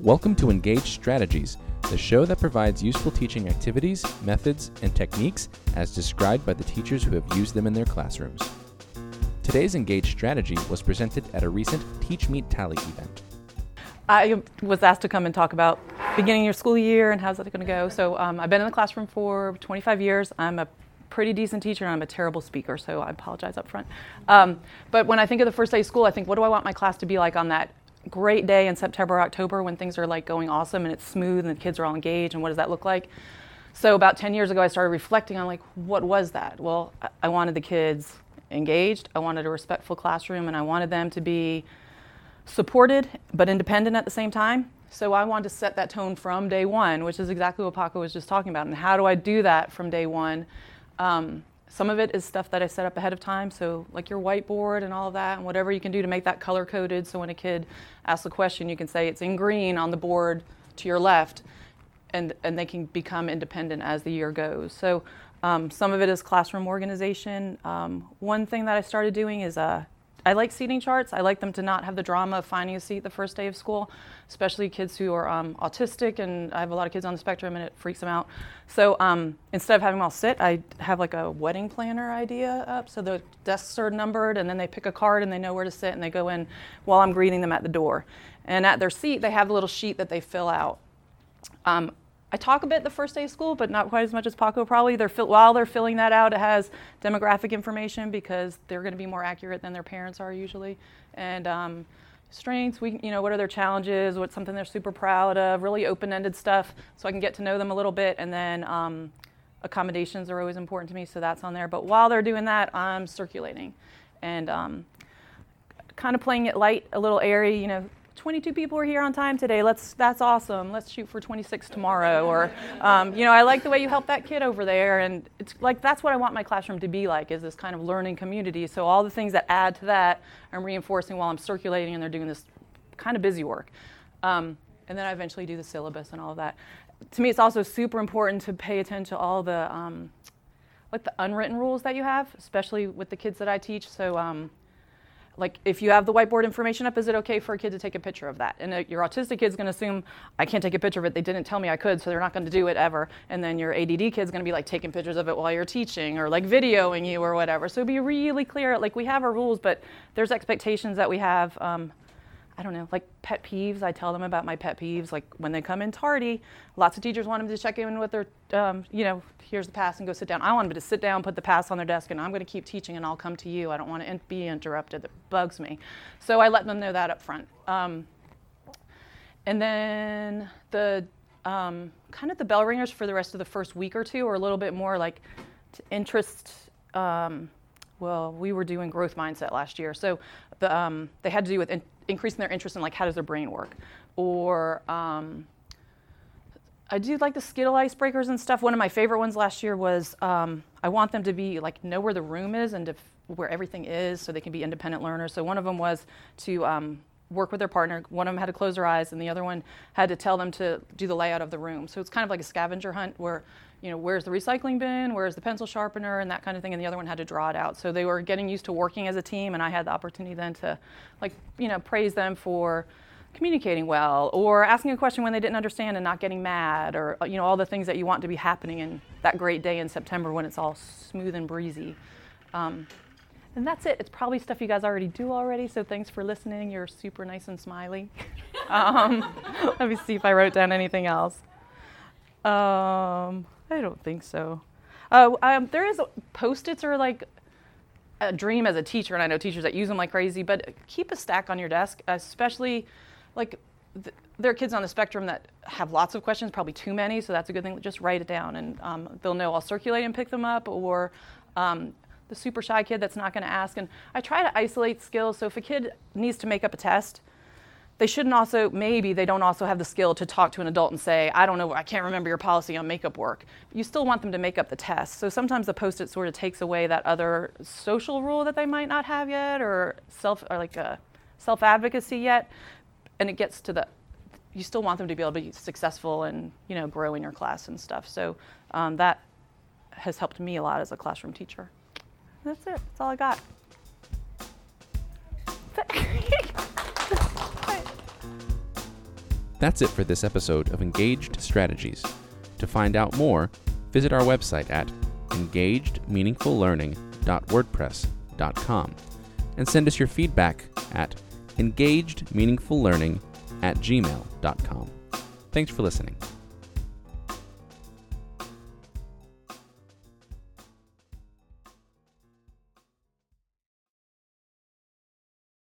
Welcome to Engage Strategies, the show that provides useful teaching activities, methods, and techniques as described by the teachers who have used them in their classrooms. Today's Engage strategy was presented at a recent Teach Meet Tally event. I was asked to come and talk about beginning your school year and how's that going to go. So um, I've been in the classroom for 25 years. I'm a pretty decent teacher and I'm a terrible speaker, so I apologize up front. Um, but when I think of the first day of school, I think, what do I want my class to be like on that great day in September October when things are like going awesome and it's smooth and the kids are all engaged and what does that look like? So about 10 years ago, I started reflecting on like, what was that? Well, I wanted the kids engaged, I wanted a respectful classroom, and I wanted them to be supported but independent at the same time. So I wanted to set that tone from day one, which is exactly what Paco was just talking about. And how do I do that from day one? Um, some of it is stuff that I set up ahead of time, so like your whiteboard and all of that, and whatever you can do to make that color coded. So when a kid asks a question, you can say it's in green on the board to your left, and and they can become independent as the year goes. So um, some of it is classroom organization. Um, one thing that I started doing is uh, I like seating charts. I like them to not have the drama of finding a seat the first day of school, especially kids who are um, autistic, and I have a lot of kids on the spectrum, and it freaks them out. So um, instead of having them all sit, I have like a wedding planner idea up. So the desks are numbered, and then they pick a card, and they know where to sit, and they go in while I'm greeting them at the door. And at their seat, they have a little sheet that they fill out. Um, I talk a bit the first day of school, but not quite as much as Paco probably. They're while they're filling that out, it has demographic information because they're going to be more accurate than their parents are usually. And um, strengths, we, you know, what are their challenges? What's something they're super proud of? Really open-ended stuff, so I can get to know them a little bit. And then um, accommodations are always important to me, so that's on there. But while they're doing that, I'm circulating, and um, kind of playing it light, a little airy. You know, 22 people are here on time today. Let's that's awesome. Let's shoot for 26 tomorrow. Or, um, you know, I like the way you helped that kid over there, and it's like that's what I want my classroom to be like is this kind of learning community. So all the things that add to that, I'm reinforcing while I'm circulating, and they're doing this kind of busy work. Um, and then I eventually do the syllabus and all of that. To me, it's also super important to pay attention to all the um, like the unwritten rules that you have, especially with the kids that I teach. So um, like if you have the whiteboard information up, is it okay for a kid to take a picture of that? And your autistic kid's going to assume I can't take a picture of it. They didn't tell me I could, so they're not going to do it ever. And then your ADD kid's going to be like taking pictures of it while you're teaching or like videoing you or whatever. So be really clear. Like we have our rules, but there's expectations that we have. Um, I don't know, like pet peeves. I tell them about my pet peeves. Like when they come in tardy, lots of teachers want them to check in with their, um, you know, here's the pass and go sit down. I want them to sit down, put the pass on their desk, and I'm going to keep teaching and I'll come to you. I don't want to be interrupted. That bugs me. So I let them know that up front. Um, and then the um, kind of the bell ringers for the rest of the first week or two are a little bit more like interest. Um, well, we were doing growth mindset last year, so the, um, they had to do with in- increasing their interest in like how does their brain work, or um, I do like the Skittle icebreakers and stuff. One of my favorite ones last year was um, I want them to be like know where the room is and f- where everything is, so they can be independent learners. So one of them was to um, work with their partner. One of them had to close their eyes, and the other one had to tell them to do the layout of the room. So it's kind of like a scavenger hunt where you know, where's the recycling bin, where's the pencil sharpener, and that kind of thing. And the other one had to draw it out. So they were getting used to working as a team, and I had the opportunity then to, like, you know, praise them for communicating well, or asking a question when they didn't understand and not getting mad, or you know, all the things that you want to be happening in that great day in September when it's all smooth and breezy. Um, and that's it. It's probably stuff you guys already do already. So thanks for listening. You're super nice and smiley. um, let me see if I wrote down anything else. Um, I don't think so. Uh, um, there is post-its are like a dream as a teacher, and I know teachers that use them like crazy. But keep a stack on your desk, especially like th- there are kids on the spectrum that have lots of questions, probably too many. So that's a good thing. Just write it down, and um, they'll know I'll circulate and pick them up, or um, the super shy kid that's not going to ask. And I try to isolate skills. So if a kid needs to make up a test, they shouldn't also, maybe they don't also have the skill to talk to an adult and say, I don't know, I can't remember your policy on makeup work. You still want them to make up the test. So sometimes the post it sort of takes away that other social rule that they might not have yet or self, or like a self advocacy yet. And it gets to the, you still want them to be able to be successful and, you know, grow in your class and stuff. So um, that has helped me a lot as a classroom teacher. That's it. That's all I got. That's it for this episode of Engaged Strategies. To find out more, visit our website at engagedmeaningfullearning.wordpress.com and send us your feedback at engagedmeaningfullearning at gmail.com. Thanks for listening.